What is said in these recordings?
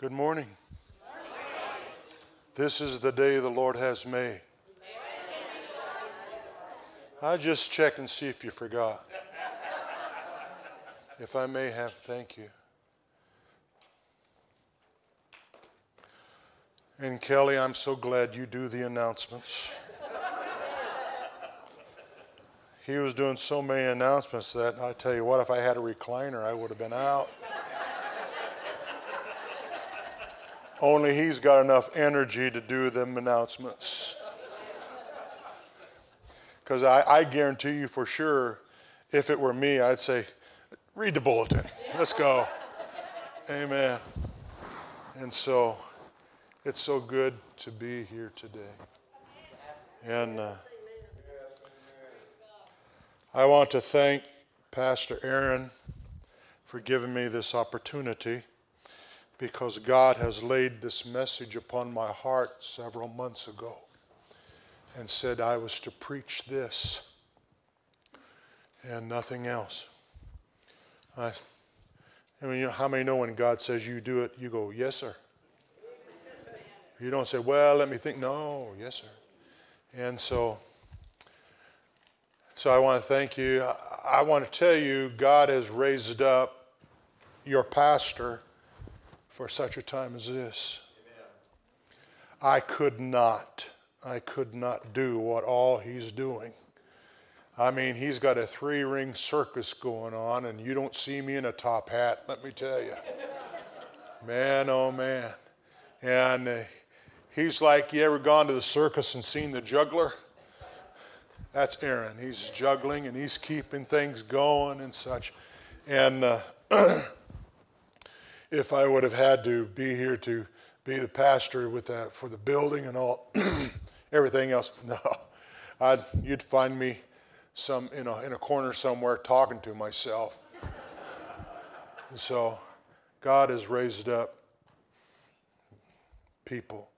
Good morning. This is the day the Lord has made. I just check and see if you forgot. If I may have, thank you. And Kelly, I'm so glad you do the announcements. he was doing so many announcements that I tell you what, if I had a recliner, I would have been out. Only he's got enough energy to do them announcements. Because I, I guarantee you for sure, if it were me, I'd say, read the bulletin. Let's go. Amen. And so it's so good to be here today. And uh, I want to thank Pastor Aaron for giving me this opportunity because God has laid this message upon my heart several months ago and said I was to preach this and nothing else. I, I mean, how many know when God says you do it, you go, yes, sir? You don't say, well, let me think. No, yes, sir. And so, so I want to thank you. I, I want to tell you, God has raised up your pastor for such a time as this. Amen. I could not, I could not do what all he's doing. I mean, he's got a three ring circus going on, and you don't see me in a top hat, let me tell you. man, oh man. And uh, he's like, you ever gone to the circus and seen the juggler? That's Aaron. He's juggling and he's keeping things going and such. And uh, if I would have had to be here to be the pastor with that for the building and all everything else, no, I'd, you'd find me some in a, in a corner somewhere talking to myself. and so God has raised up people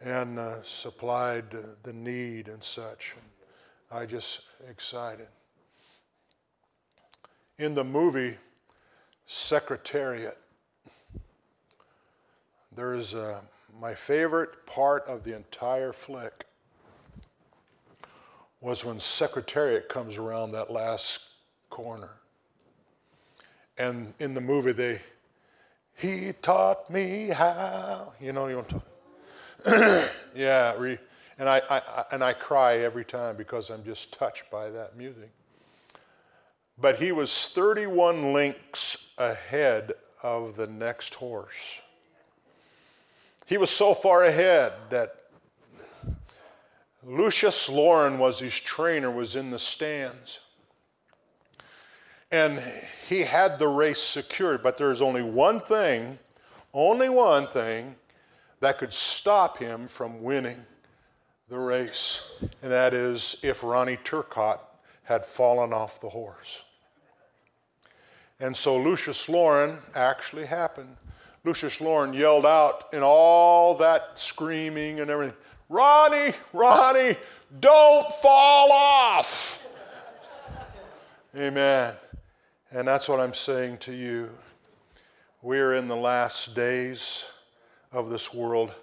and uh, supplied uh, the need and such. I just excited. In the movie, Secretariat. There is a, my favorite part of the entire flick was when Secretariat comes around that last corner. And in the movie, they, he taught me how, you know, you want to, yeah, re, and I, I, and I cry every time because I'm just touched by that music. But he was 31 links ahead of the next horse. He was so far ahead that Lucius Lorne was his trainer, was in the stands. And he had the race secured, but there's only one thing, only one thing that could stop him from winning the race, and that is if Ronnie Turcotte had fallen off the horse. And so Lucius Lorne actually happened. Lucius Lorne yelled out in all that screaming and everything, Ronnie, Ronnie, don't fall off. Amen. And that's what I'm saying to you. We're in the last days of this world.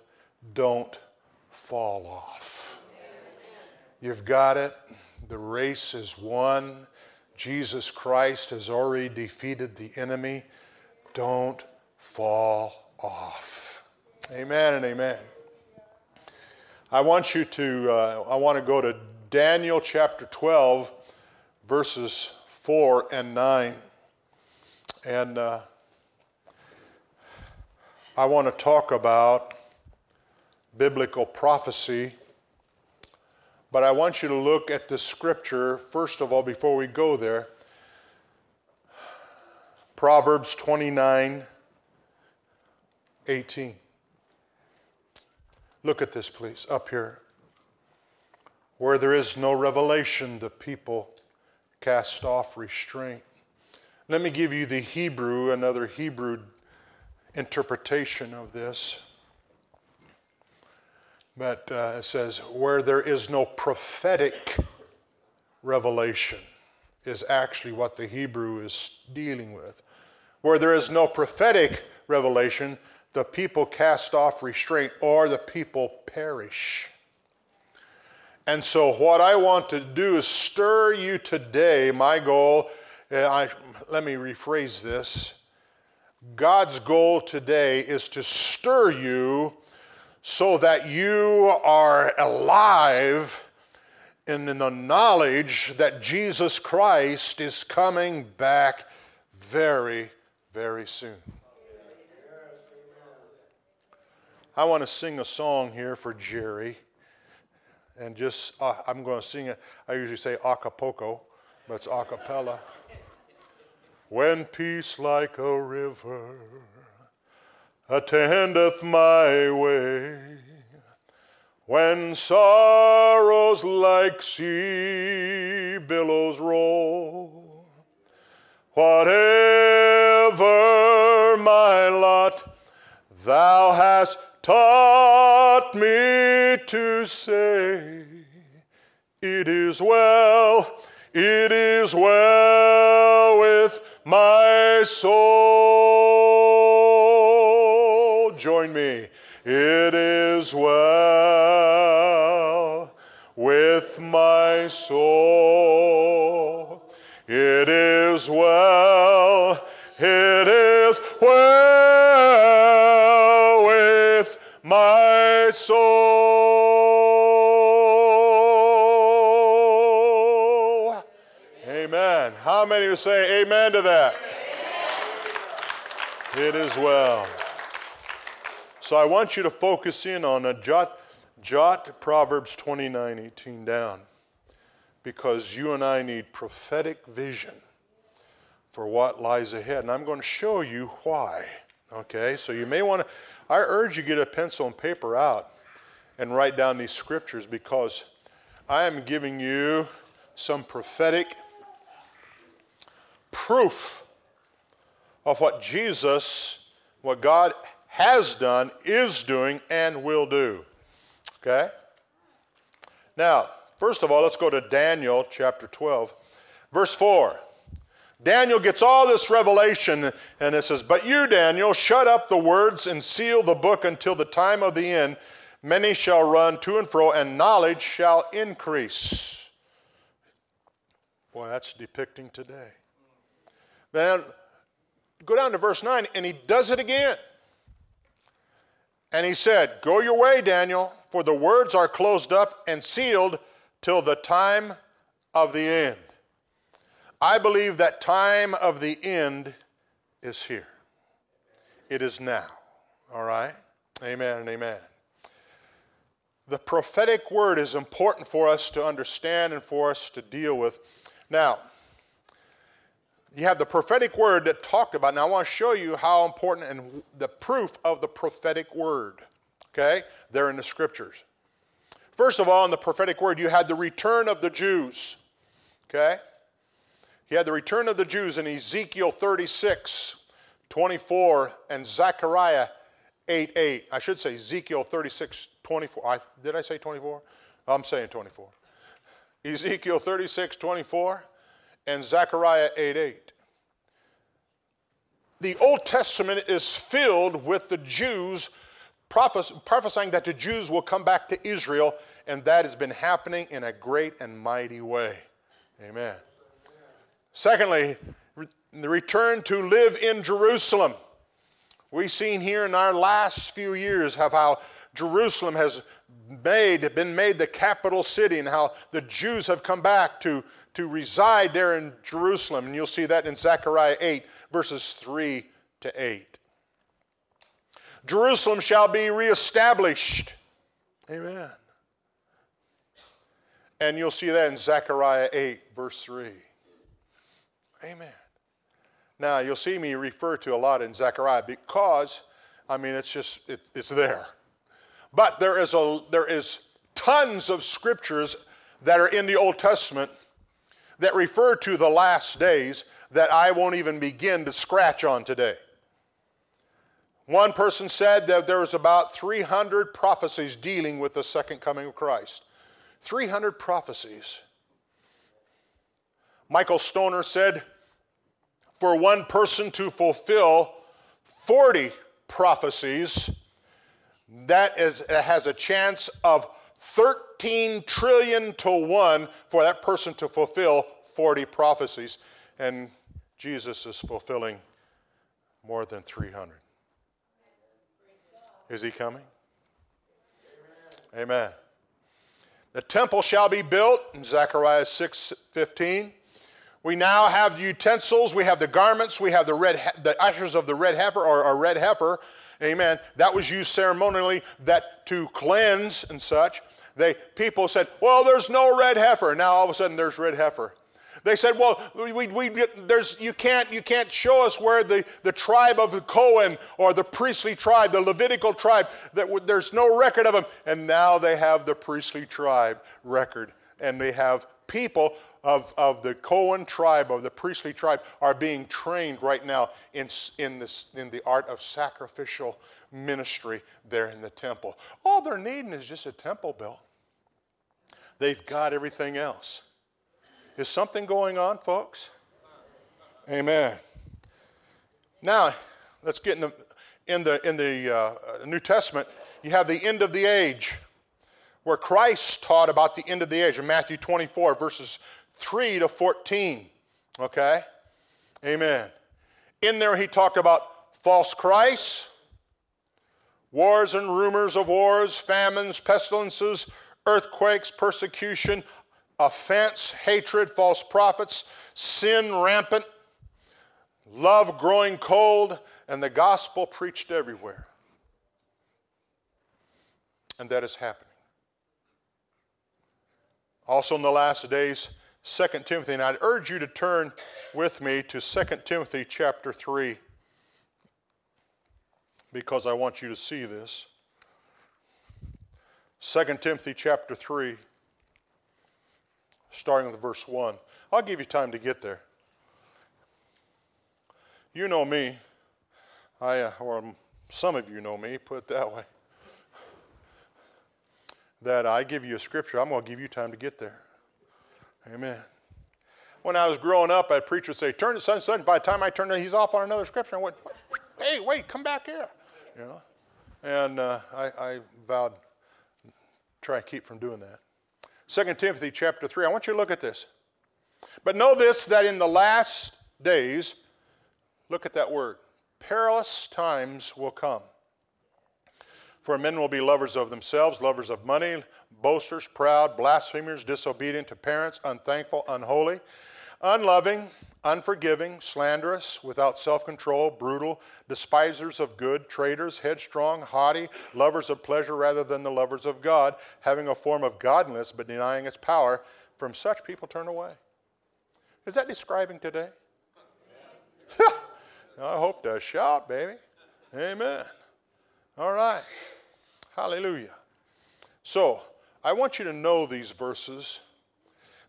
Don't fall off. You've got it. The race is won. Jesus Christ has already defeated the enemy. Don't fall off. Amen and amen. I want you to, uh, I want to go to Daniel chapter 12, verses 4 and 9. And uh, I want to talk about biblical prophecy but I want you to look at the scripture, first of all, before we go there. Proverbs 29 18. Look at this, please, up here. Where there is no revelation, the people cast off restraint. Let me give you the Hebrew, another Hebrew interpretation of this. But uh, it says, where there is no prophetic revelation, is actually what the Hebrew is dealing with. Where there is no prophetic revelation, the people cast off restraint or the people perish. And so, what I want to do is stir you today. My goal, I, let me rephrase this. God's goal today is to stir you so that you are alive in, in the knowledge that Jesus Christ is coming back very, very soon. I want to sing a song here for Jerry. And just, uh, I'm going to sing it. I usually say acapulco, but it's acapella. when peace like a river attendeth my way, when sorrows like sea billows roll, whatever my lot, thou hast taught me to say, It is well, it is well with my soul. Join me. It is well with my soul. It is well, it is well with my soul. Amen. How many would say amen to that? It is well. So I want you to focus in on a jot, jot Proverbs 29 18 down because you and I need prophetic vision for what lies ahead. And I'm going to show you why. Okay, so you may want to, I urge you get a pencil and paper out and write down these scriptures because I am giving you some prophetic proof of what Jesus, what God has done, is doing, and will do. Okay? Now, first of all, let's go to Daniel chapter 12, verse 4. Daniel gets all this revelation, and it says, But you, Daniel, shut up the words and seal the book until the time of the end. Many shall run to and fro, and knowledge shall increase. Boy, that's depicting today. Then go down to verse 9, and he does it again. And he said, Go your way, Daniel, for the words are closed up and sealed till the time of the end. I believe that time of the end is here. It is now. All right? Amen and amen. The prophetic word is important for us to understand and for us to deal with. Now, you have the prophetic word that talked about. Now, I want to show you how important and the proof of the prophetic word. Okay? They're in the scriptures. First of all, in the prophetic word, you had the return of the Jews. Okay? He had the return of the Jews in Ezekiel 36, 24, and Zechariah 8, 8. I should say Ezekiel 36, 24. I, did I say 24? I'm saying 24. Ezekiel 36, 24, and Zechariah 8, 8. The Old Testament is filled with the Jews prophesying that the Jews will come back to Israel, and that has been happening in a great and mighty way. Amen. Secondly, the return to live in Jerusalem. We've seen here in our last few years have how Jerusalem has made, been made the capital city and how the Jews have come back to, to reside there in Jerusalem. And you'll see that in Zechariah 8, verses 3 to 8. Jerusalem shall be reestablished. Amen. And you'll see that in Zechariah 8, verse 3. Amen. Now, you'll see me refer to a lot in Zechariah because, I mean, it's just, it, it's there. But there is, a, there is tons of scriptures that are in the Old Testament that refer to the last days that I won't even begin to scratch on today. One person said that there was about 300 prophecies dealing with the second coming of Christ. 300 prophecies. Michael Stoner said for one person to fulfill 40 prophecies, that is, has a chance of 13 trillion to 1 for that person to fulfill 40 prophecies. And Jesus is fulfilling more than 300. Is he coming? Amen. The temple shall be built in Zechariah 6 15. We now have the utensils, we have the garments, we have the red the ushers of the red heifer or, or red heifer. Amen. That was used ceremonially that to cleanse and such. They people said, "Well, there's no red heifer." Now all of a sudden there's red heifer. They said, well, we, we, there's, you, can't, you can't show us where the, the tribe of the Cohen or the priestly tribe, the Levitical tribe, that there's no record of them. And now they have the priestly tribe record. And they have people of, of the Cohen tribe, of the priestly tribe, are being trained right now in, in, this, in the art of sacrificial ministry there in the temple. All they're needing is just a temple built. They've got everything else. Is something going on, folks? Amen. Now, let's get in the, in the, in the uh, New Testament. You have the end of the age, where Christ taught about the end of the age in Matthew 24, verses 3 to 14. Okay? Amen. In there, he talked about false Christs, wars and rumors of wars, famines, pestilences, earthquakes, persecution, offense, hatred, false prophets, sin rampant, love growing cold, and the gospel preached everywhere. And that is happening. Also, in the last days, 2 Timothy, and I'd urge you to turn with me to 2 Timothy chapter 3 because I want you to see this. 2 Timothy chapter 3 starting with verse 1. I'll give you time to get there. You know me, I, uh, or some of you know me, put it that way, that I give you a scripture, I'm going to give you time to get there. Amen. When I was growing up, a preacher would say, Turn to such and such. By the time I turned, he's off on another scripture. I went, Hey, wait, come back here. You know? And uh, I, I vowed try and keep from doing that. 2 Timothy chapter 3. I want you to look at this. But know this that in the last days, look at that word, perilous times will come. For men will be lovers of themselves, lovers of money, boasters, proud, blasphemers, disobedient to parents, unthankful, unholy, unloving, unforgiving, slanderous, without self control, brutal, despisers of good, traitors, headstrong, haughty, lovers of pleasure rather than the lovers of God, having a form of godliness but denying its power. From such people turn away. Is that describing today? I hope to shout, baby. Amen. All right. Hallelujah. So, I want you to know these verses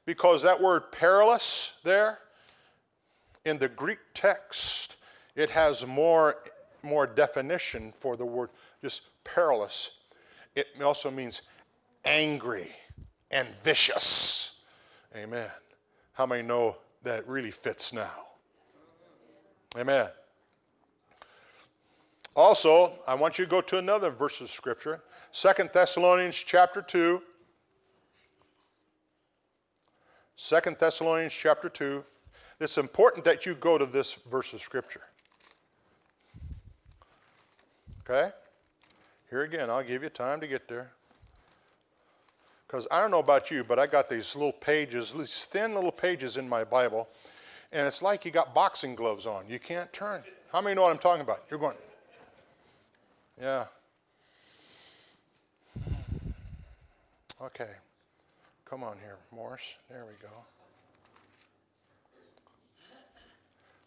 because that word perilous there in the Greek text, it has more, more definition for the word just perilous. It also means angry and vicious. Amen. How many know that really fits now? Amen. Also, I want you to go to another verse of scripture, Second Thessalonians chapter 2. 2 Thessalonians chapter 2. It's important that you go to this verse of Scripture. Okay? Here again, I'll give you time to get there. Because I don't know about you, but I got these little pages, these thin little pages in my Bible, and it's like you got boxing gloves on. You can't turn. How many know what I'm talking about? You're going, yeah. Okay. Come on here, Morris. There we go.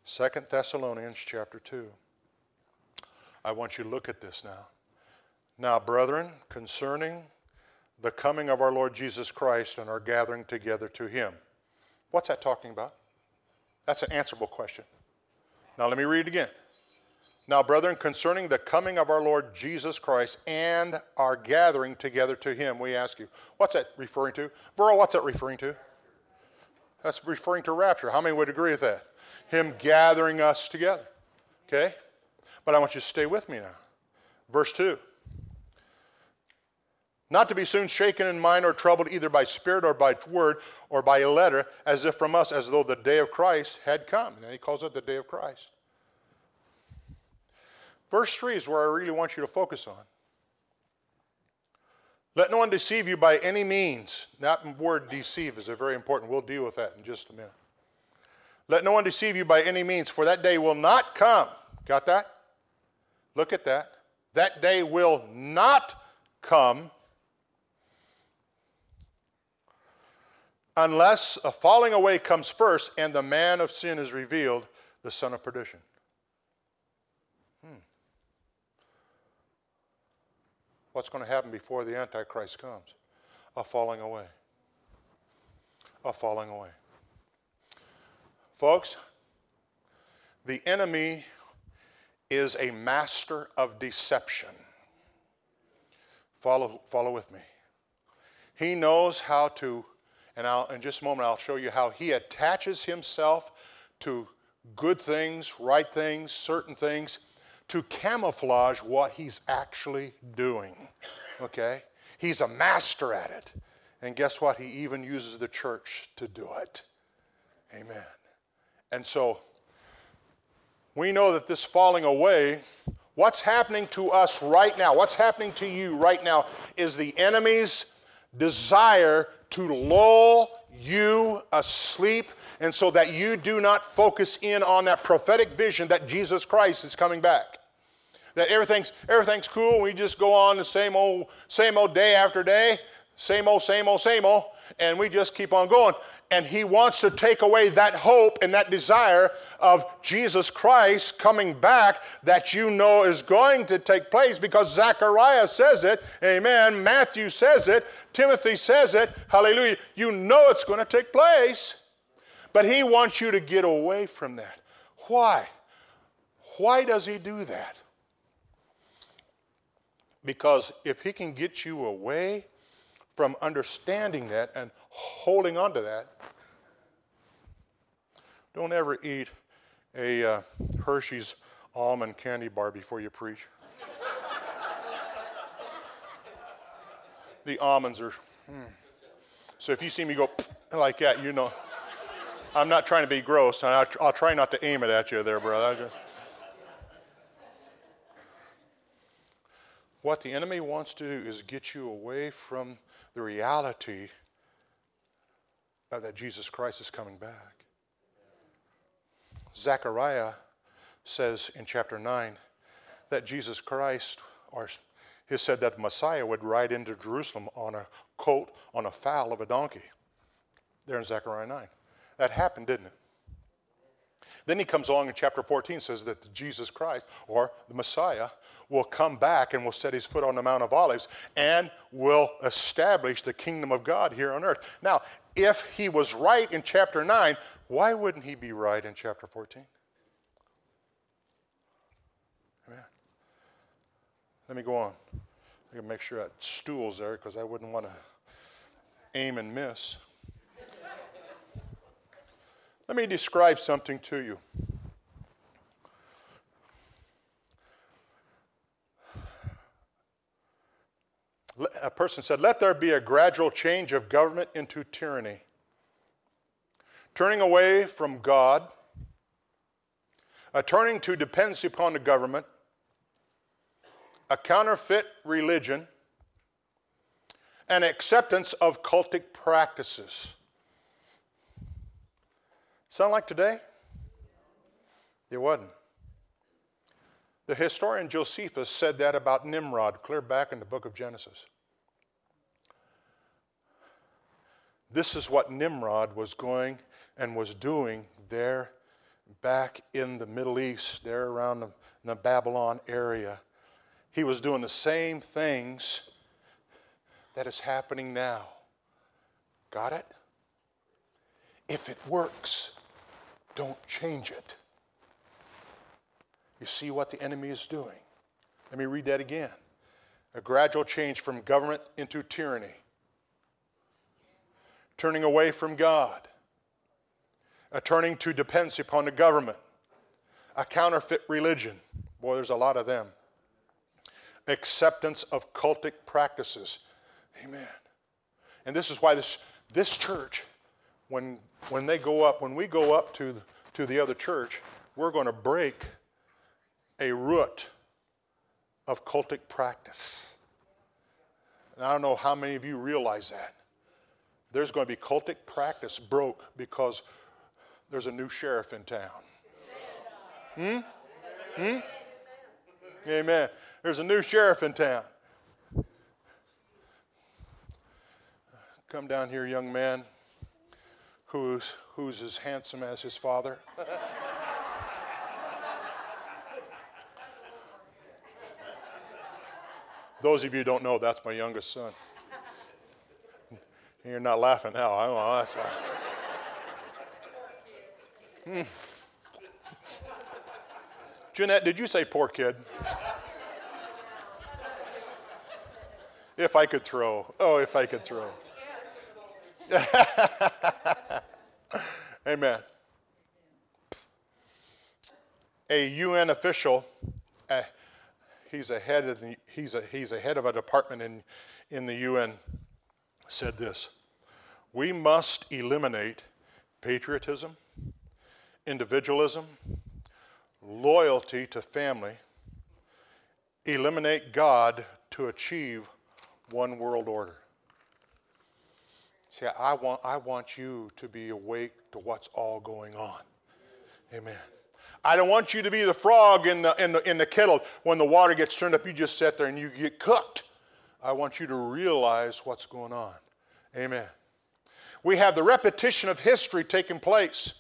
Second Thessalonians chapter 2. I want you to look at this now. Now, brethren, concerning the coming of our Lord Jesus Christ and our gathering together to him. What's that talking about? That's an answerable question. Now, let me read it again. Now, brethren, concerning the coming of our Lord Jesus Christ and our gathering together to him, we ask you, what's that referring to? Verl, what's that referring to? That's referring to rapture. How many would agree with that? Him gathering us together. Okay? But I want you to stay with me now. Verse 2 Not to be soon shaken in mind or troubled either by spirit or by word or by a letter, as if from us, as though the day of Christ had come. And he calls it the day of Christ. Verse 3 is where I really want you to focus on. Let no one deceive you by any means. That word deceive is a very important. We'll deal with that in just a minute. Let no one deceive you by any means, for that day will not come. Got that? Look at that. That day will not come unless a falling away comes first and the man of sin is revealed, the son of perdition. Hmm. What's going to happen before the Antichrist comes? A falling away. A falling away. Folks, the enemy is a master of deception. Follow, follow with me. He knows how to, and I'll, in just a moment I'll show you how he attaches himself to good things, right things, certain things, to camouflage what he's actually doing. Okay? He's a master at it. And guess what? He even uses the church to do it. Amen. And so we know that this falling away, what's happening to us right now, what's happening to you right now, is the enemy's desire to lull you asleep and so that you do not focus in on that prophetic vision that Jesus Christ is coming back. That everything's everything's cool, we just go on the same old same old day after day, same old same old same old and we just keep on going and he wants to take away that hope and that desire of Jesus Christ coming back that you know is going to take place because Zechariah says it, amen. Matthew says it, Timothy says it, hallelujah. You know it's going to take place, but he wants you to get away from that. Why? Why does he do that? Because if he can get you away from understanding that and holding on to that, don't ever eat a uh, Hershey's almond candy bar before you preach. the almonds are. Hmm. So if you see me go like that, you know. I'm not trying to be gross. I'll, I'll try not to aim it at you there, brother. Just... What the enemy wants to do is get you away from the reality that Jesus Christ is coming back. Zechariah says in chapter 9 that Jesus Christ, or he said that Messiah would ride into Jerusalem on a coat, on a foal of a donkey. There in Zechariah 9. That happened, didn't it? Then he comes along in chapter 14 says that Jesus Christ, or the Messiah, will come back and will set his foot on the Mount of Olives and will establish the kingdom of God here on earth. Now, if he was right in chapter 9, why wouldn't he be right in chapter 14? Amen. Let me go on. I can make sure that stool's there because I wouldn't want to aim and miss. Let me describe something to you. A person said, Let there be a gradual change of government into tyranny, turning away from God, a turning to dependency upon the government, a counterfeit religion, an acceptance of cultic practices. Sound like today? It wasn't. The historian Josephus said that about Nimrod clear back in the book of Genesis. This is what Nimrod was going and was doing there back in the Middle East, there around the, the Babylon area. He was doing the same things that is happening now. Got it? If it works, don't change it. You see what the enemy is doing. Let me read that again. A gradual change from government into tyranny, turning away from God, a turning to dependency upon the government, a counterfeit religion. Boy, there's a lot of them. acceptance of cultic practices. Amen. And this is why this, this church, when, when they go up, when we go up to, to the other church, we're going to break a root of cultic practice. And I don't know how many of you realize that. There's going to be cultic practice broke because there's a new sheriff in town. Hmm? Hmm? Amen. There's a new sheriff in town. Come down here, young man, who's, who's as handsome as his father. Those of you don't know, that's my youngest son. You're not laughing now. I don't know. That's, uh, hmm. Jeanette, did you say poor kid? if I could throw. Oh, if I could throw. Amen. A UN official, uh, he's a head of the, he's a, he's a head of a department in, in the UN, said this: We must eliminate patriotism, individualism, loyalty to family, eliminate God to achieve one world order. See, I want, I want you to be awake to what's all going on. Amen. I don't want you to be the frog in the, in, the, in the kettle. When the water gets turned up, you just sit there and you get cooked. I want you to realize what's going on. Amen. We have the repetition of history taking place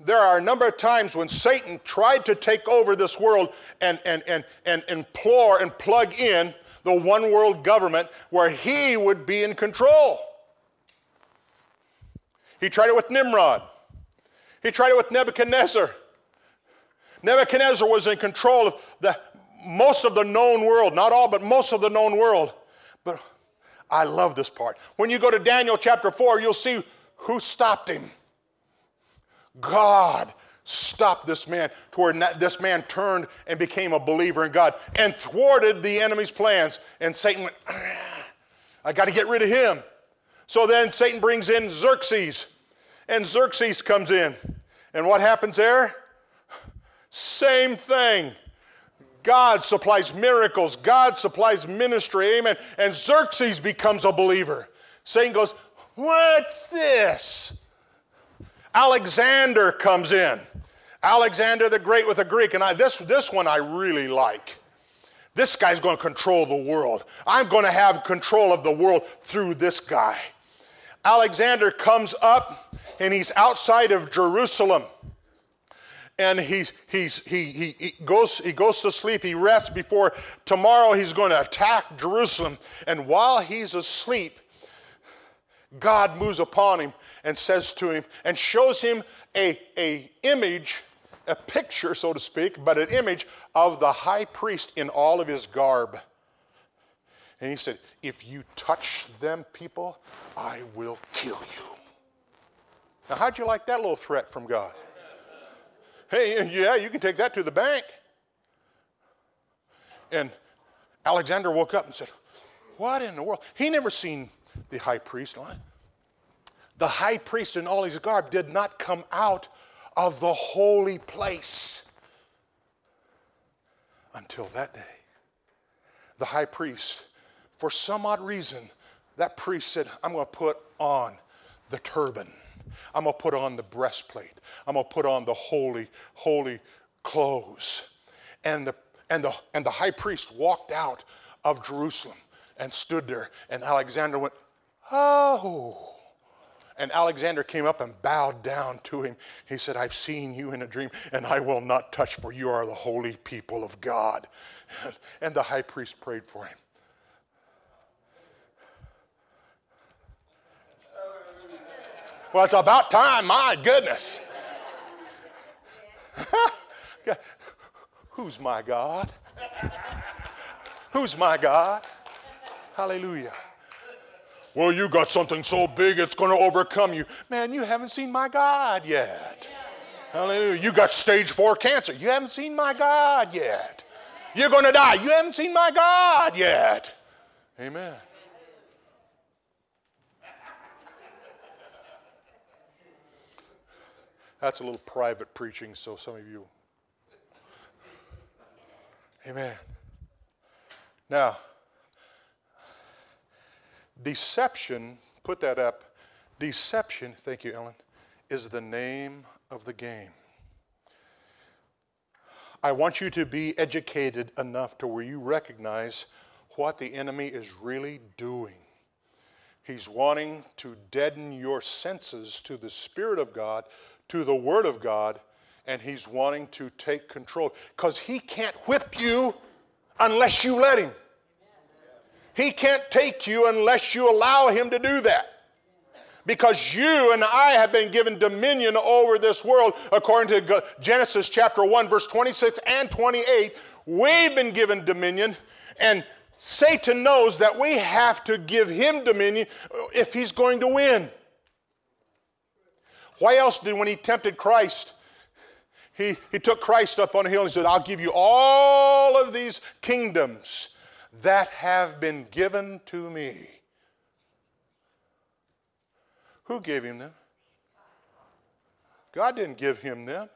there are a number of times when Satan tried to take over this world and, and, and, and implore and plug in the one world government where he would be in control. He tried it with Nimrod, he tried it with Nebuchadnezzar. Nebuchadnezzar was in control of the, most of the known world, not all, but most of the known world. But I love this part. When you go to Daniel chapter 4, you'll see who stopped him. God stopped this man to where this man turned and became a believer in God and thwarted the enemy's plans. And Satan went, I got to get rid of him. So then Satan brings in Xerxes, and Xerxes comes in. And what happens there? Same thing. God supplies miracles, God supplies ministry, amen. And Xerxes becomes a believer. Satan goes, What's this? Alexander comes in. Alexander the Great with a Greek, and I, this, this one I really like. This guy's going to control the world. I'm going to have control of the world through this guy. Alexander comes up and he's outside of Jerusalem. And he's, he's, he, he, he, goes, he goes to sleep. He rests before tomorrow he's going to attack Jerusalem. And while he's asleep, God moves upon him and says to him and shows him a, a image, a picture, so to speak, but an image of the high priest in all of his garb. And he said, If you touch them, people, I will kill you. Now, how'd you like that little threat from God? Hey, yeah, you can take that to the bank. And Alexander woke up and said, What in the world? He never seen the high priest the high priest in all his garb did not come out of the holy place until that day. The high priest, for some odd reason, that priest said, I'm going to put on the turban. I'm going to put on the breastplate. I'm going to put on the holy, holy clothes. And the, and, the, and the high priest walked out of Jerusalem and stood there. And Alexander went, Oh. And Alexander came up and bowed down to him. He said, I've seen you in a dream, and I will not touch, for you are the holy people of God. And the high priest prayed for him. Well, it's about time, my goodness. Who's my God? Who's my God? Hallelujah. Well, you got something so big it's going to overcome you. Man, you haven't seen my God yet. Hallelujah. You got stage four cancer. You haven't seen my God yet. You're going to die. You haven't seen my God yet. Amen. That's a little private preaching, so some of you. Amen. Now, deception, put that up. Deception, thank you, Ellen, is the name of the game. I want you to be educated enough to where you recognize what the enemy is really doing. He's wanting to deaden your senses to the Spirit of God to the Word of God, and He's wanting to take control because He can't whip you unless you let Him. He can't take you unless you allow Him to do that. Because you and I have been given dominion over this world, according to Genesis chapter 1, verse 26 and 28. We've been given dominion, and Satan knows that we have to give him dominion if he's going to win. Why else did, when he tempted Christ, he, he took Christ up on a hill and he said, I'll give you all of these kingdoms that have been given to me. Who gave him them? God didn't give him them.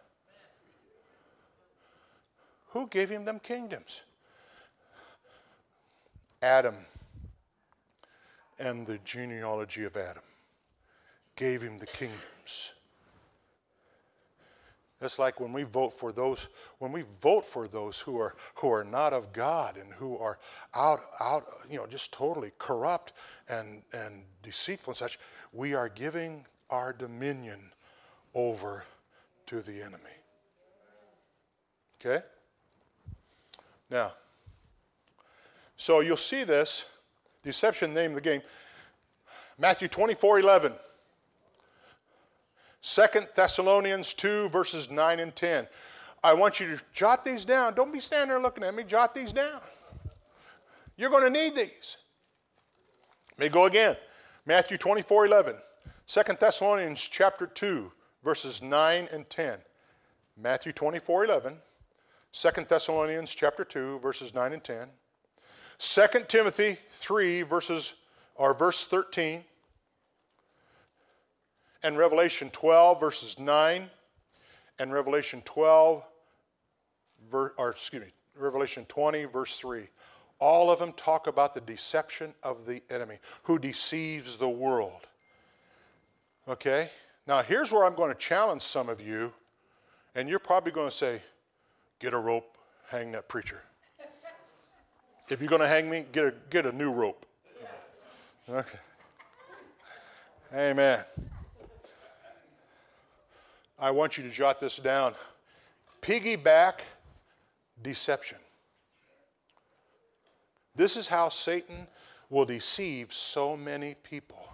Who gave him them kingdoms? Adam and the genealogy of Adam gave him the kingdoms. It's like when we vote for those, when we vote for those who are who are not of God and who are out out, you know, just totally corrupt and and deceitful and such, we are giving our dominion over to the enemy. Okay? Now, so you'll see this deception name of the game. Matthew 24 11. Second Thessalonians 2, verses 9 and 10. I want you to jot these down. Don't be standing there looking at me. Jot these down. You're going to need these. Let me go again. Matthew 24, 11. 2 Thessalonians chapter 2, verses 9 and 10. Matthew 24, 11. 2 Thessalonians chapter 2, verses 9 and 10. 2 Timothy 3, verses, or verse 13 and Revelation 12, verses 9, and Revelation 12, ver, or excuse me, Revelation 20, verse 3. All of them talk about the deception of the enemy who deceives the world. Okay? Now, here's where I'm going to challenge some of you, and you're probably going to say, Get a rope, hang that preacher. if you're going to hang me, get a, get a new rope. Okay. Amen. I want you to jot this down. Piggyback deception. This is how Satan will deceive so many people.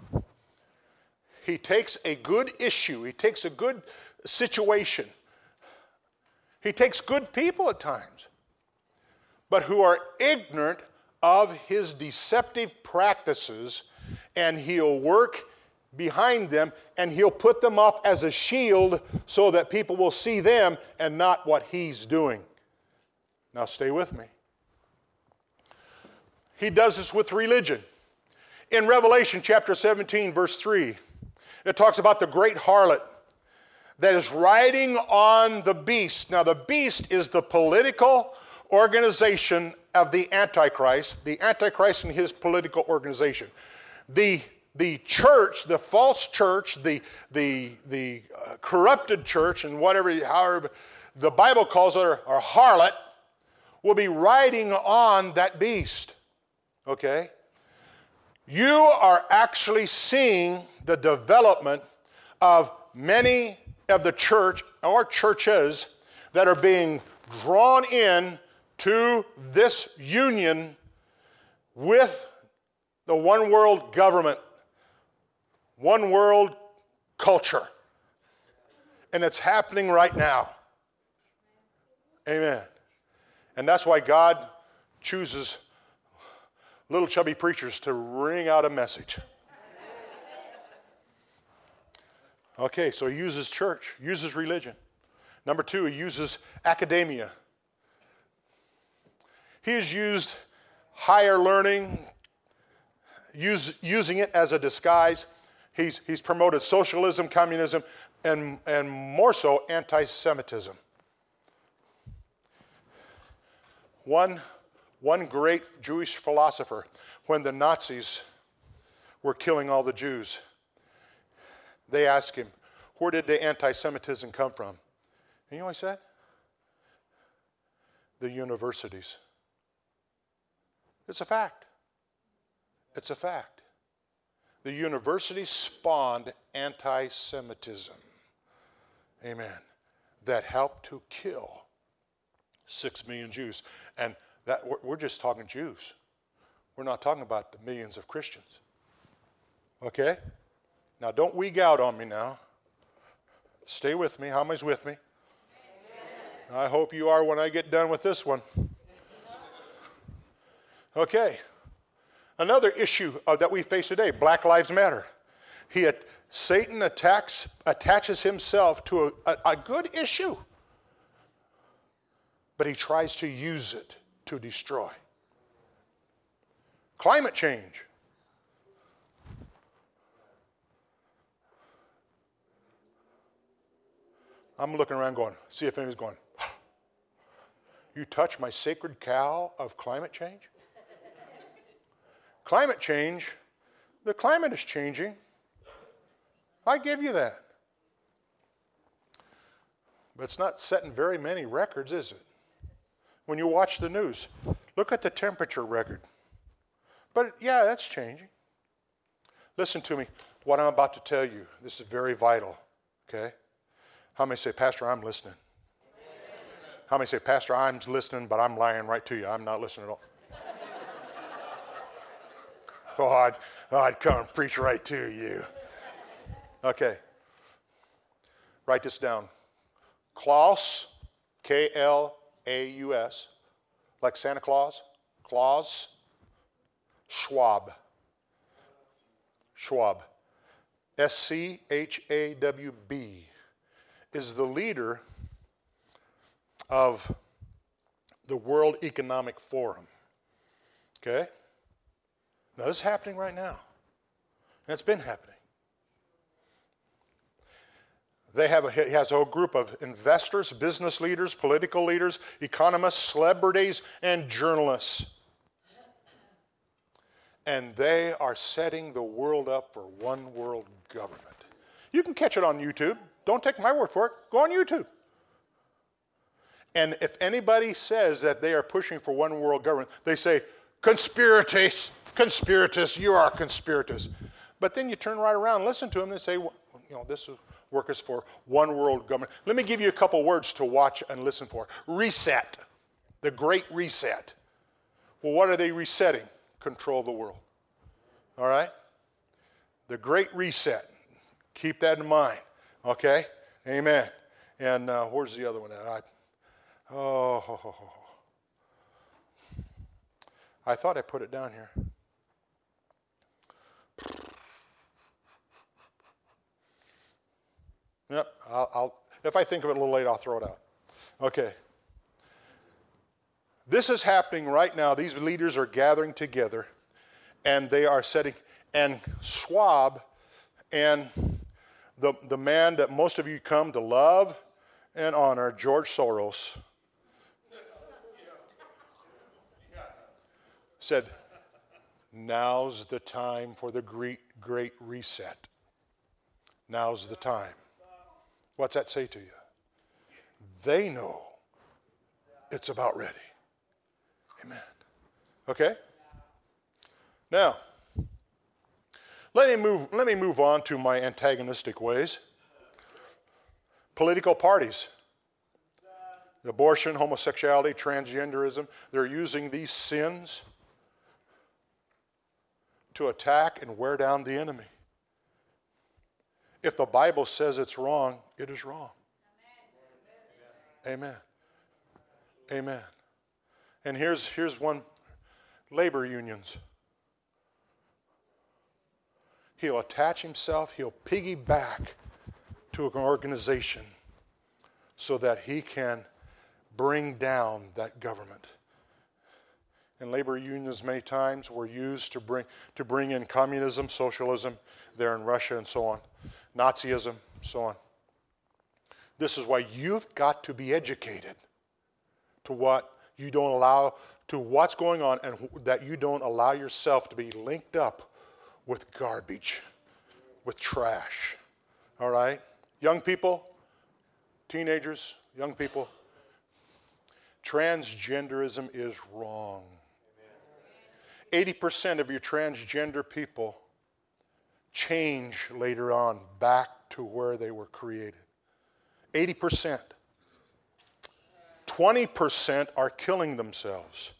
He takes a good issue, he takes a good situation, he takes good people at times, but who are ignorant of his deceptive practices, and he'll work behind them and he'll put them off as a shield so that people will see them and not what he's doing. Now, stay with me. He does this with religion. In Revelation chapter 17, verse 3, it talks about the great harlot that is riding on the beast. Now, the beast is the political organization of the Antichrist, the Antichrist and his political organization. The the church, the false church, the, the, the uh, corrupted church, and whatever, however the Bible calls it, or, harlot, will be riding on that beast. Okay? You are actually seeing the development of many of the church or churches that are being drawn in to this union with the one world government one world culture. And it's happening right now. Amen. And that's why God chooses little chubby preachers to ring out a message. Okay, so he uses church, uses religion. Number two, he uses academia. He has used higher learning, use, using it as a disguise. He's, he's promoted socialism, communism, and, and more so, anti Semitism. One, one great Jewish philosopher, when the Nazis were killing all the Jews, they asked him, Where did the anti Semitism come from? And you know what he said? The universities. It's a fact. It's a fact. The university spawned anti Semitism. Amen. That helped to kill six million Jews. And that we're just talking Jews. We're not talking about the millions of Christians. Okay? Now don't weak out on me now. Stay with me. How many's with me? Amen. I hope you are when I get done with this one. Okay. Another issue uh, that we face today Black Lives Matter. He, Satan attacks, attaches himself to a, a, a good issue, but he tries to use it to destroy. Climate change. I'm looking around going, see if anybody's going, you touch my sacred cow of climate change? Climate change, the climate is changing. I give you that. But it's not setting very many records, is it? When you watch the news, look at the temperature record. But yeah, that's changing. Listen to me. What I'm about to tell you, this is very vital, okay? How many say, Pastor, I'm listening? How many say, Pastor, I'm listening, but I'm lying right to you? I'm not listening at all. Oh, I'd, I'd come preach right to you. Okay. Write this down. Klaus, K L A U S, like Santa Claus, Claus, Schwab. Schwab. S C H A W B is the leader of the World Economic Forum. Okay? This is happening right now. And it's been happening. They have a, he has a whole group of investors, business leaders, political leaders, economists, celebrities, and journalists. And they are setting the world up for one world government. You can catch it on YouTube. Don't take my word for it. Go on YouTube. And if anybody says that they are pushing for one world government, they say, conspirators, conspirators, you are conspirators. But then you turn right around listen to them and say, well, you know, this work is for one world government. Let me give you a couple words to watch and listen for. Reset, the great reset. Well, what are they resetting? Control the world. All right? The great reset. Keep that in mind. Okay? Amen. And uh, where's the other one at? I, oh, I thought I put it down here. Yep, I'll, I'll, if I think of it a little late, I'll throw it out. Okay. This is happening right now. These leaders are gathering together and they are setting, and Schwab and the, the man that most of you come to love and honor, George Soros, said, Now's the time for the great, great reset. Now's the time. What's that say to you? They know it's about ready. Amen. Okay? Now, let me move, let me move on to my antagonistic ways. Political parties. Abortion, homosexuality, transgenderism, they're using these sins to attack and wear down the enemy. If the Bible says it's wrong, it is wrong. Amen. Amen. And here's, here's one labor unions. He'll attach himself, he'll piggyback to an organization so that he can bring down that government. and labor unions many times were used to bring, to bring in communism, socialism there in Russia and so on, Nazism, so on. This is why you've got to be educated to what you don't allow, to what's going on, and that you don't allow yourself to be linked up with garbage, with trash. All right? Young people, teenagers, young people, transgenderism is wrong. 80% of your transgender people change later on back to where they were created. 80%. 20% are killing themselves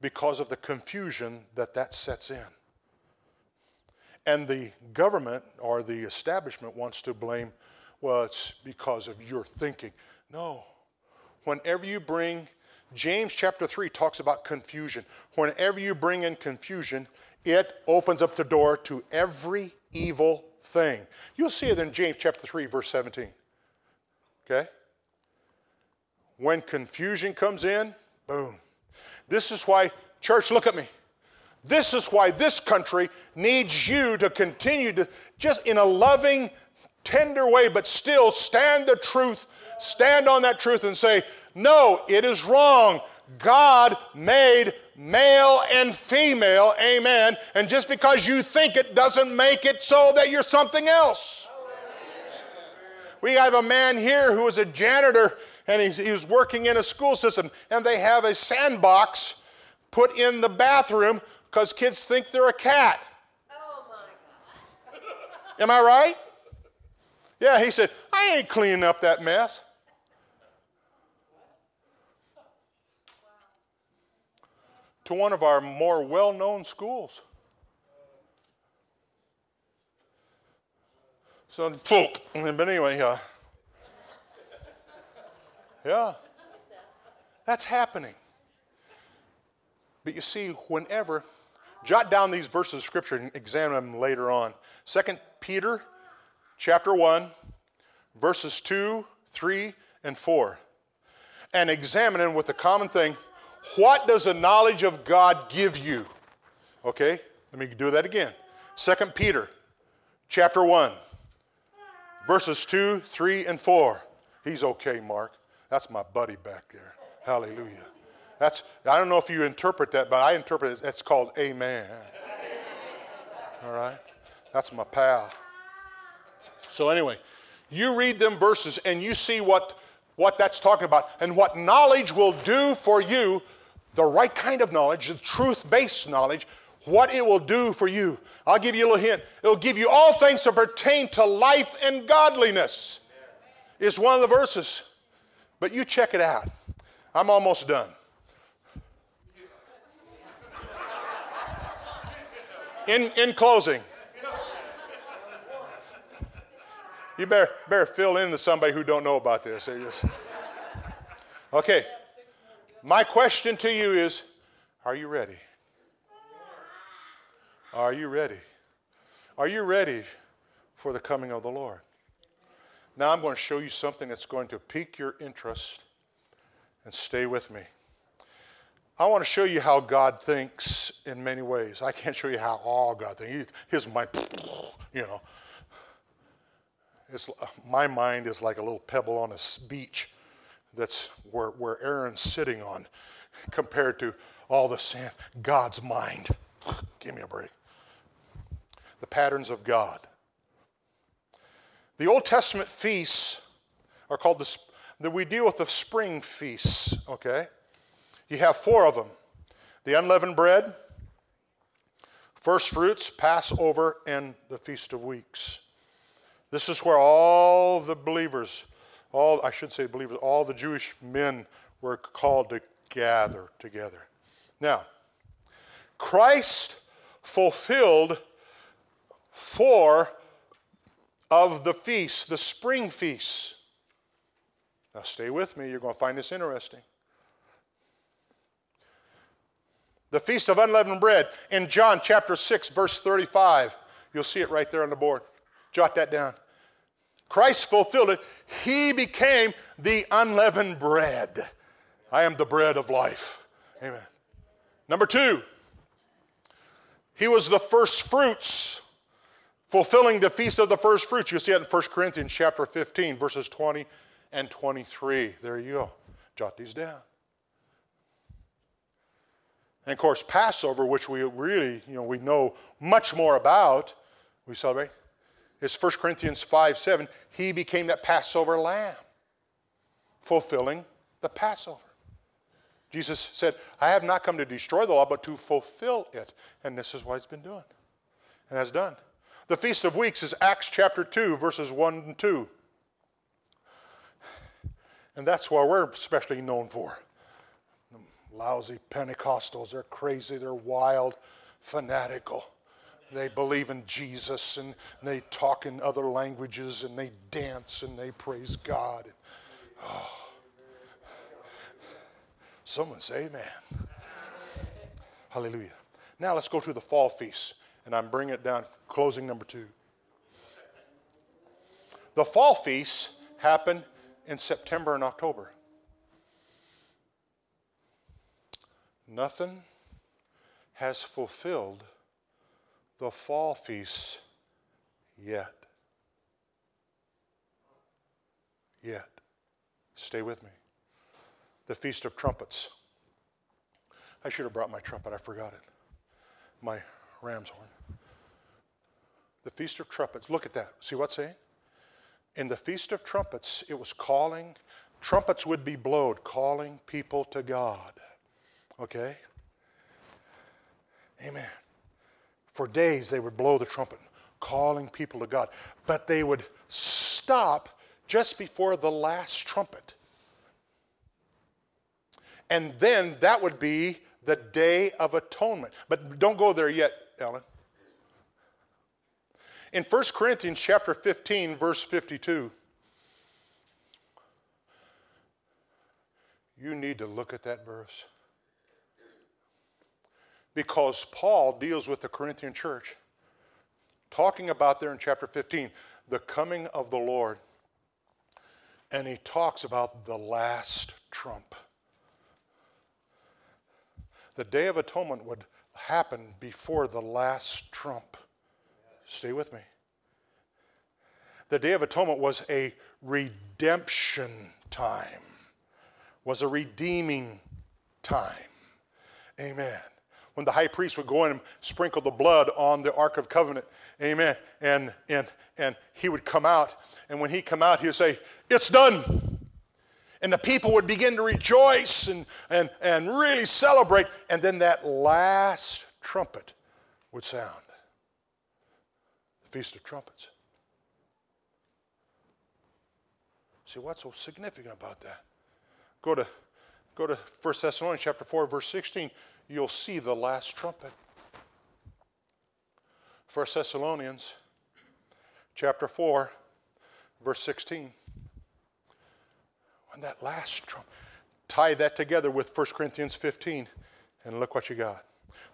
because of the confusion that that sets in. And the government or the establishment wants to blame, well, it's because of your thinking. No. Whenever you bring, James chapter 3 talks about confusion. Whenever you bring in confusion, it opens up the door to every evil thing. You'll see it in James chapter 3, verse 17. Okay? When confusion comes in, boom. This is why, church, look at me. This is why this country needs you to continue to, just in a loving, tender way, but still stand the truth, stand on that truth and say, no, it is wrong. God made male and female, amen. And just because you think it doesn't make it so that you're something else. We have a man here who is a janitor and he's, he was working in a school system, and they have a sandbox put in the bathroom because kids think they're a cat. Oh my God. Am I right? Yeah, he said, I ain't cleaning up that mess. To one of our more well known schools. So, but anyway, uh, yeah, that's happening. But you see, whenever Jot down these verses of scripture and examine them later on. 2 Peter chapter 1, verses 2, 3, and 4. And examine them with the common thing. What does the knowledge of God give you? Okay, let me do that again. 2 Peter chapter 1, verses 2, 3, and 4. He's okay, Mark. That's my buddy back there. Hallelujah. That's, I don't know if you interpret that, but I interpret it, it's called amen. All right? That's my pal. So, anyway, you read them verses and you see what, what that's talking about and what knowledge will do for you, the right kind of knowledge, the truth based knowledge, what it will do for you. I'll give you a little hint. It'll give you all things that pertain to life and godliness, is one of the verses. But you check it out. I'm almost done. In, in closing, you better, better fill in to somebody who don't know about this. Okay. My question to you is, are you ready? Are you ready? Are you ready for the coming of the Lord? Now I'm going to show you something that's going to pique your interest and stay with me. I want to show you how God thinks in many ways. I can't show you how all God thinks. His mind, you know. It's, uh, my mind is like a little pebble on a beach that's where, where Aaron's sitting on compared to all the sand. God's mind. Give me a break. The patterns of God. The Old Testament feasts are called the, that we deal with the spring feasts, okay? You have four of them the unleavened bread, first fruits, Passover, and the Feast of Weeks. This is where all the believers, all, I should say believers, all the Jewish men were called to gather together. Now, Christ fulfilled four of the feasts, the spring feasts. Now, stay with me, you're going to find this interesting. the Feast of Unleavened Bread in John chapter 6, verse 35. You'll see it right there on the board. Jot that down. Christ fulfilled it. He became the unleavened bread. I am the bread of life. Amen. Number two, he was the first fruits, fulfilling the feast of the first fruits. You see it in 1 Corinthians chapter 15, verses 20 and 23. There you go. Jot these down. And of course, Passover, which we really, you know, we know much more about, we celebrate, is 1 Corinthians 5 7. He became that Passover lamb, fulfilling the Passover. Jesus said, I have not come to destroy the law, but to fulfill it. And this is what he's been doing and has done. The Feast of Weeks is Acts chapter 2, verses 1 and 2. And that's what we're especially known for lousy Pentecostals. They're crazy, they're wild, fanatical. They believe in Jesus and they talk in other languages and they dance and they praise God. Oh. Someone say amen. Hallelujah. Now let's go to the fall feast, and I'm bringing it down, closing number two. The fall feasts happen in September and October. Nothing has fulfilled the fall feast yet. Yet. Stay with me. The Feast of Trumpets. I should have brought my trumpet, I forgot it. My ram's horn. The Feast of Trumpets. Look at that. See what's saying? In the Feast of Trumpets, it was calling, trumpets would be blowed, calling people to God. Okay? Amen. For days they would blow the trumpet, calling people to God. But they would stop just before the last trumpet. And then that would be the Day of Atonement. But don't go there yet, Ellen. In 1 Corinthians chapter 15, verse 52, you need to look at that verse because Paul deals with the Corinthian church, talking about there in chapter 15 the coming of the Lord. And he talks about the last trump. The Day of Atonement would happen before the last trump. Stay with me. The Day of Atonement was a redemption time, was a redeeming time. Amen when the high priest would go in and sprinkle the blood on the Ark of Covenant. Amen. And, and, and he would come out. And when he come out, he would say, It's done. And the people would begin to rejoice and, and, and really celebrate. And then that last trumpet would sound the Feast of Trumpets. See, what's so significant about that? Go to, go to 1 Thessalonians chapter 4, verse 16 you'll see the last trumpet. 1 Thessalonians chapter 4, verse 16. When that last trump, tie that together with 1 Corinthians 15, and look what you got.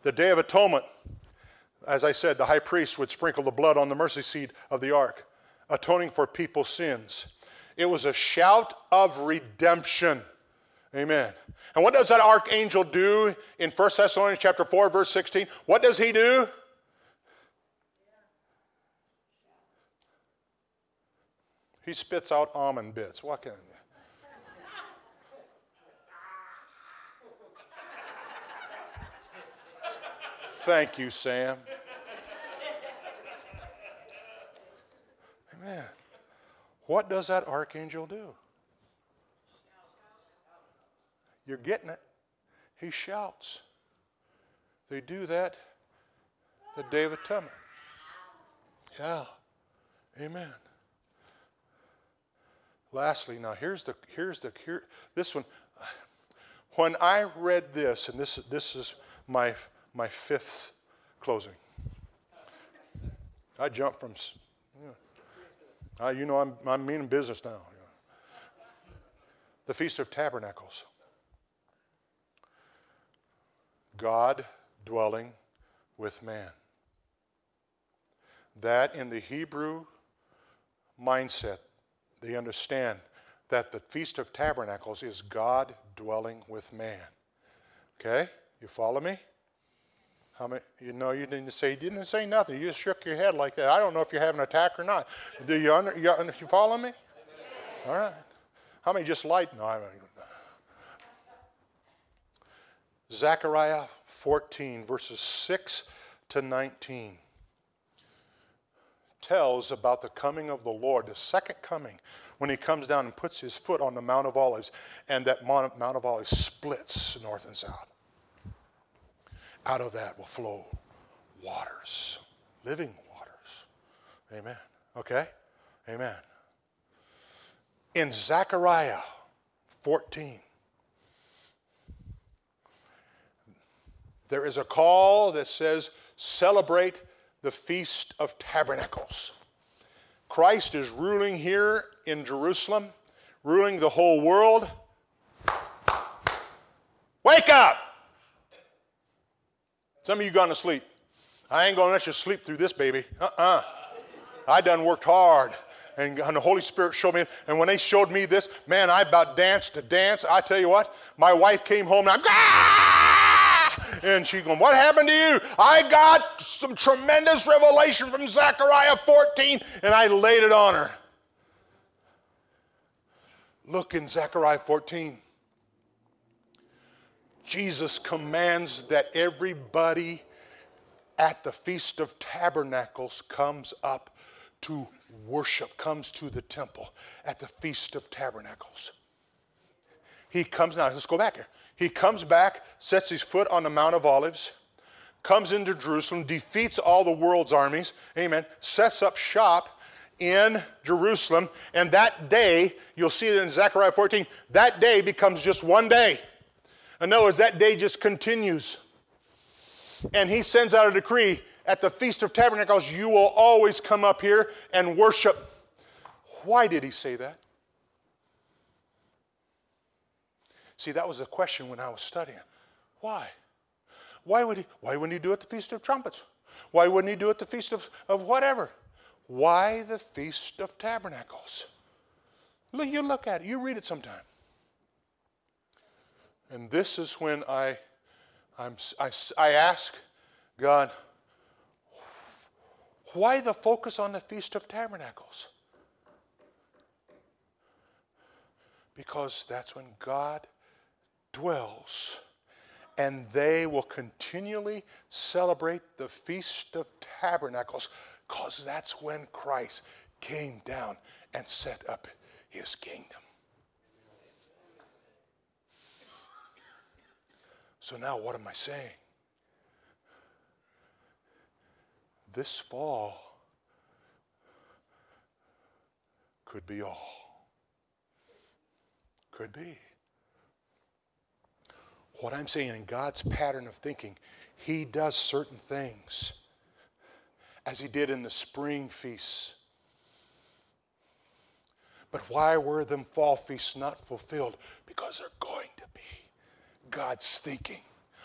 The Day of Atonement, as I said, the high priest would sprinkle the blood on the mercy seat of the ark, atoning for people's sins. It was a shout of redemption. Amen. And what does that archangel do in 1 Thessalonians chapter 4, verse 16? What does he do? He spits out almond bits. What can you? Thank you, Sam. Amen. What does that archangel do? You're getting it. He shouts. They do that the day of atonement. Yeah. Amen. Lastly, now here's the here's the here this one. When I read this, and this this is my my fifth closing. I jumped from. You know, uh, you know I'm I'm meaning business now. The Feast of Tabernacles. God dwelling with man. That in the Hebrew mindset, they understand that the Feast of Tabernacles is God dwelling with man. Okay? You follow me? How many, you know, you didn't say, you didn't say nothing. You just shook your head like that. I don't know if you're having an attack or not. Do you, under, you, you follow me? All right. How many just light? No, I Zechariah 14, verses 6 to 19 tells about the coming of the Lord, the second coming, when he comes down and puts his foot on the Mount of Olives, and that Mount of Olives splits north and south. Out of that will flow waters, living waters. Amen. Okay? Amen. In Zechariah 14, there is a call that says, celebrate the Feast of Tabernacles. Christ is ruling here in Jerusalem, ruling the whole world. Wake up! Some of you gone to sleep. I ain't gonna let you sleep through this, baby. Uh-uh. I done worked hard. And, the Holy Spirit showed me, and when they showed me this, man, I about danced to dance. I tell you what, my wife came home and I, ah! And she going, what happened to you? I got some tremendous revelation from Zechariah 14, and I laid it on her. Look in Zechariah 14. Jesus commands that everybody at the Feast of Tabernacles comes up to worship, comes to the temple at the Feast of Tabernacles. He comes now, let's go back here. He comes back, sets his foot on the Mount of Olives, comes into Jerusalem, defeats all the world's armies, amen, sets up shop in Jerusalem, and that day, you'll see it in Zechariah 14, that day becomes just one day. In other words, that day just continues. And he sends out a decree at the Feast of Tabernacles, you will always come up here and worship. Why did he say that? See, that was a question when I was studying. Why? Why would he, why wouldn't he do it the Feast of Trumpets? Why wouldn't he do it the Feast of, of whatever? Why the Feast of Tabernacles? Look, you look at it, you read it sometime. And this is when I, I'm, I, I ask God, why the focus on the Feast of Tabernacles? Because that's when God dwells. And they will continually celebrate the Feast of Tabernacles because that's when Christ came down and set up his kingdom. So now, what am I saying? This fall could be all. Could be. What I'm saying in God's pattern of thinking, He does certain things as He did in the spring feasts. But why were them fall feasts not fulfilled? Because they're going to be. God's thinking?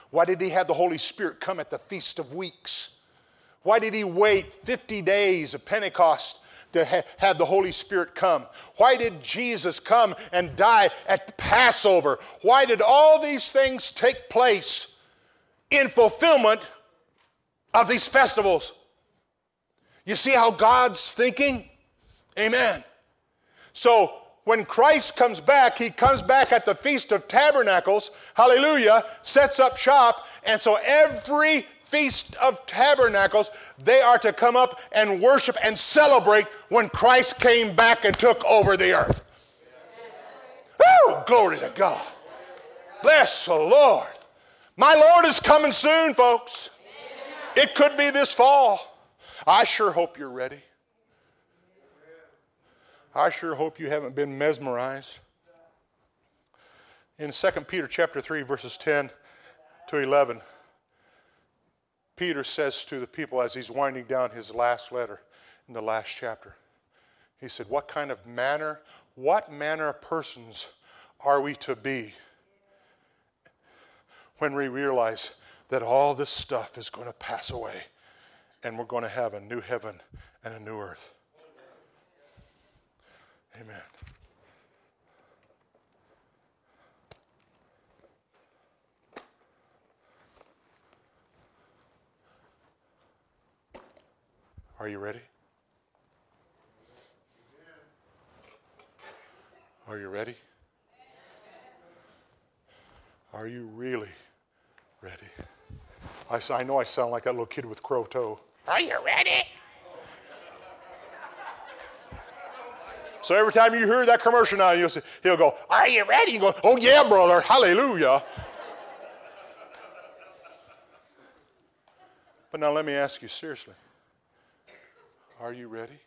Why did he have the Holy Spirit come at the Feast of Weeks? Why did he wait 50 days of Pentecost to ha- have the Holy Spirit come? Why did Jesus come and die at Passover? Why did all these things take place in fulfillment of these festivals? You see how God's thinking? Amen. So when Christ comes back, he comes back at the Feast of Tabernacles, hallelujah, sets up shop, and so every Feast of Tabernacles, they are to come up and worship and celebrate when Christ came back and took over the earth. Woo! Glory to God. Bless the Lord. My Lord is coming soon, folks. It could be this fall. I sure hope you're ready. I sure hope you haven't been mesmerized. In 2 Peter chapter 3 verses 10 to 11, Peter says to the people as he's winding down his last letter in the last chapter. He said, "What kind of manner, what manner of persons are we to be when we realize that all this stuff is going to pass away and we're going to have a new heaven and a new earth?" Amen. Are you ready? Are you ready? Are you really ready? I, I know I sound like that little kid with crow toe. Are you ready? So every time you hear that commercial now, you'll say, he'll go, Are you ready? you go, oh yeah, brother, hallelujah. But now let me ask you seriously. Are you ready?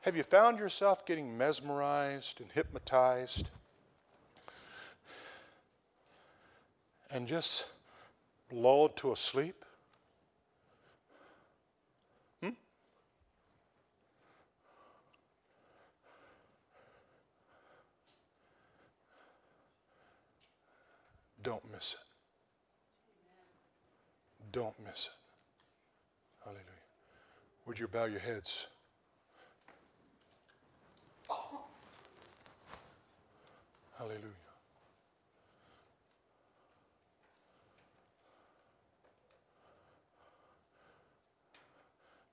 Have you found yourself getting mesmerized and hypnotized and just lulled to a sleep? Hmm? Don't miss it. Don't miss it. Would you bow your heads? Hallelujah.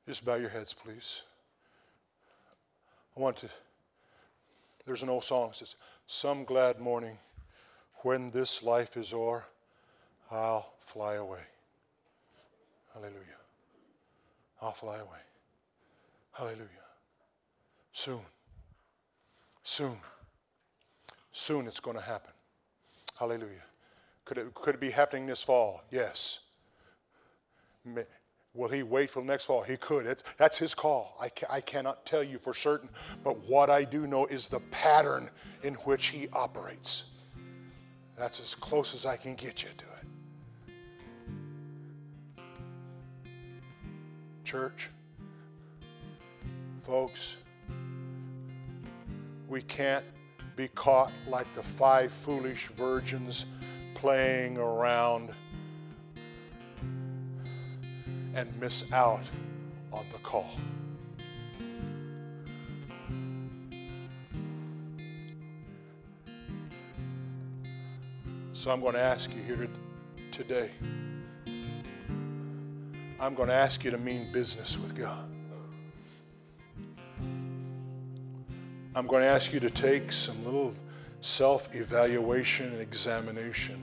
Just bow your heads, please. I want to. There's an old song that says, Some glad morning when this life is o'er, I'll fly away. Hallelujah. I'll fly away. Hallelujah. Soon. Soon. Soon it's going to happen. Hallelujah. Could it, could it be happening this fall? Yes. May, will he wait till next fall? He could. That's his call. I, ca- I cannot tell you for certain. But what I do know is the pattern in which he operates. That's as close as I can get you to it. Church, folks, we can't be caught like the five foolish virgins playing around and miss out on the call. So I'm going to ask you here today. I'm going to ask you to mean business with God. I'm going to ask you to take some little self evaluation and examination.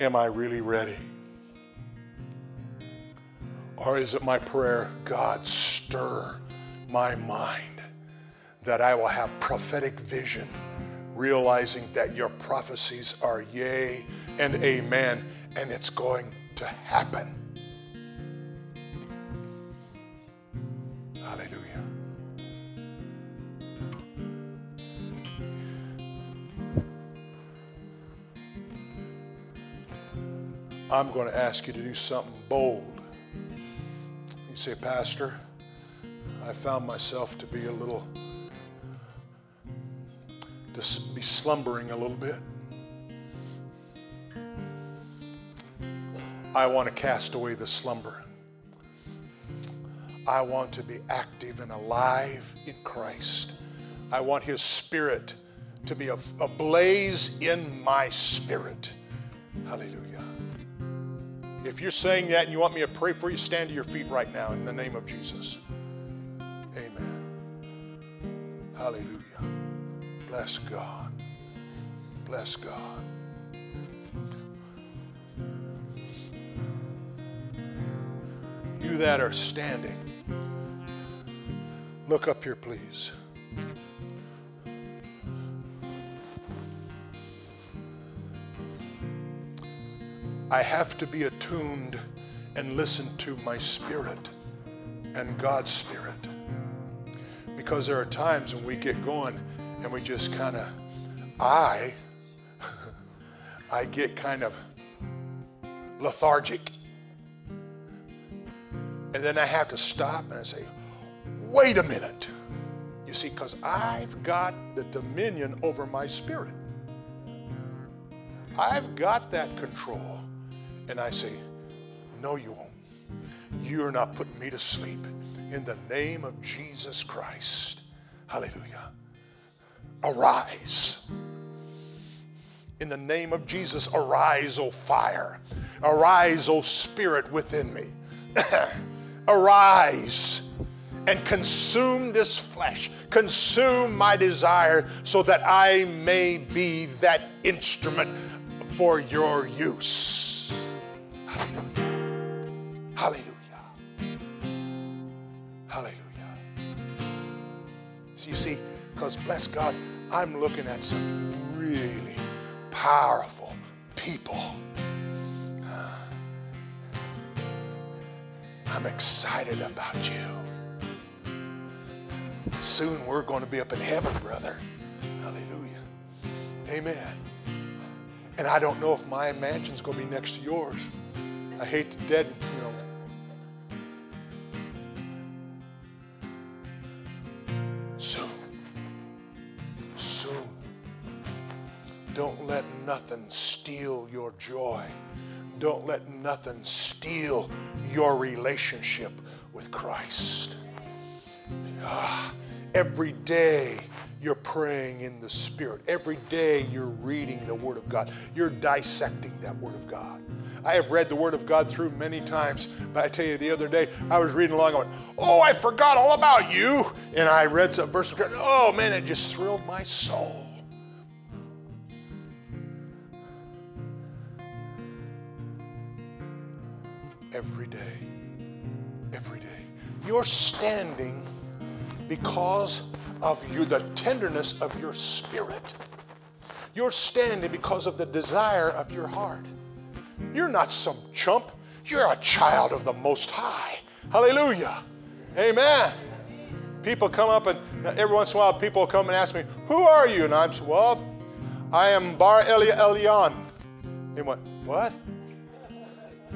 Am I really ready? Or is it my prayer, God, stir my mind that I will have prophetic vision, realizing that your prophecies are yea and amen, and it's going to happen? I'm going to ask you to do something bold. You say, Pastor, I found myself to be a little, to be slumbering a little bit. I want to cast away the slumber. I want to be active and alive in Christ. I want His Spirit to be ablaze in my spirit. Hallelujah. If you're saying that and you want me to pray for you, stand to your feet right now in the name of Jesus. Amen. Hallelujah. Bless God. Bless God. You that are standing, look up here, please. I have to be attuned and listen to my spirit and God's spirit. Because there are times when we get going and we just kind of, I, I get kind of lethargic. And then I have to stop and I say, wait a minute. You see, because I've got the dominion over my spirit. I've got that control. And I say, No, you won't. You're not putting me to sleep. In the name of Jesus Christ. Hallelujah. Arise In the name of Jesus, arise, O fire. Arise, O spirit within me. arise and consume this flesh, consume my desire, so that I may be that instrument for your use. Hallelujah. Hallelujah. Hallelujah. So you see, because bless God, I'm looking at some really powerful people. I'm excited about you. Soon we're going to be up in heaven, brother. Hallelujah. Amen. And I don't know if my mansion's going to be next to yours. I hate to dead, you know. Soon. Soon. Don't let nothing steal your joy. Don't let nothing steal your relationship with Christ. Ah, every day you're praying in the Spirit. Every day you're reading the Word of God. You're dissecting that Word of God. I have read the Word of God through many times, but I tell you, the other day I was reading along, I went, "Oh, I forgot all about you," and I read some verse. Oh man, it just thrilled my soul. Every day, every day, you're standing because of you, the tenderness of your spirit. You're standing because of the desire of your heart. You're not some chump. You're a child of the Most High. Hallelujah. Amen. People come up and uh, every once in a while people come and ask me, Who are you? And I'm well, I am Bar Elia Elyon. They went, What?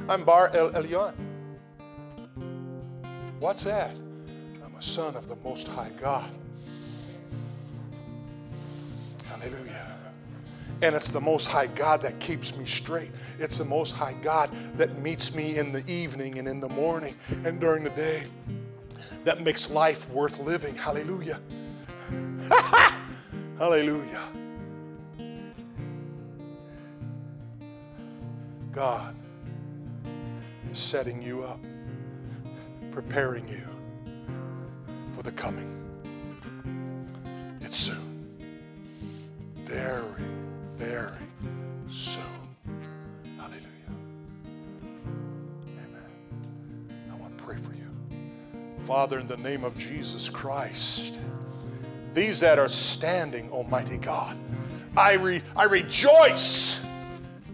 I'm Bar El. What's that? I'm a son of the Most High God. Hallelujah. And it's the Most High God that keeps me straight. It's the Most High God that meets me in the evening and in the morning and during the day that makes life worth living. Hallelujah. Hallelujah. God is setting you up, preparing you for the coming. It's soon. Very very soon. Hallelujah. Amen. I want to pray for you. Father, in the name of Jesus Christ, these that are standing, Almighty God, I, re, I rejoice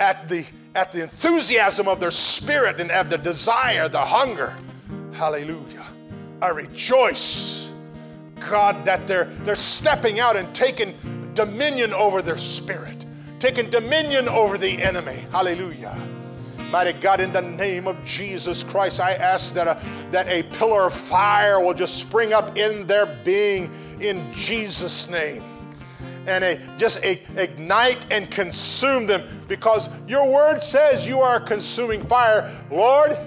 at the, at the enthusiasm of their spirit and at the desire, the hunger. Hallelujah. I rejoice, God, that they're, they're stepping out and taking dominion over their spirit taking dominion over the enemy. Hallelujah. Mighty God, in the name of Jesus Christ, I ask that a, that a pillar of fire will just spring up in their being in Jesus' name. And a, just a, ignite and consume them because your word says you are consuming fire. Lord,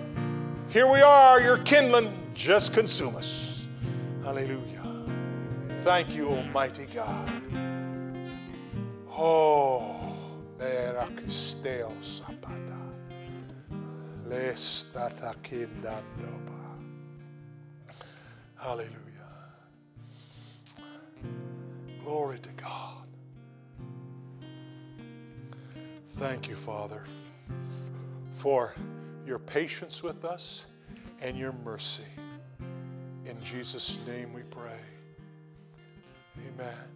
here we are, you're kindling, just consume us. Hallelujah. Thank you, Almighty God. Oh. Hallelujah. Glory to God. Thank you, Father, for your patience with us and your mercy. In Jesus' name we pray. Amen.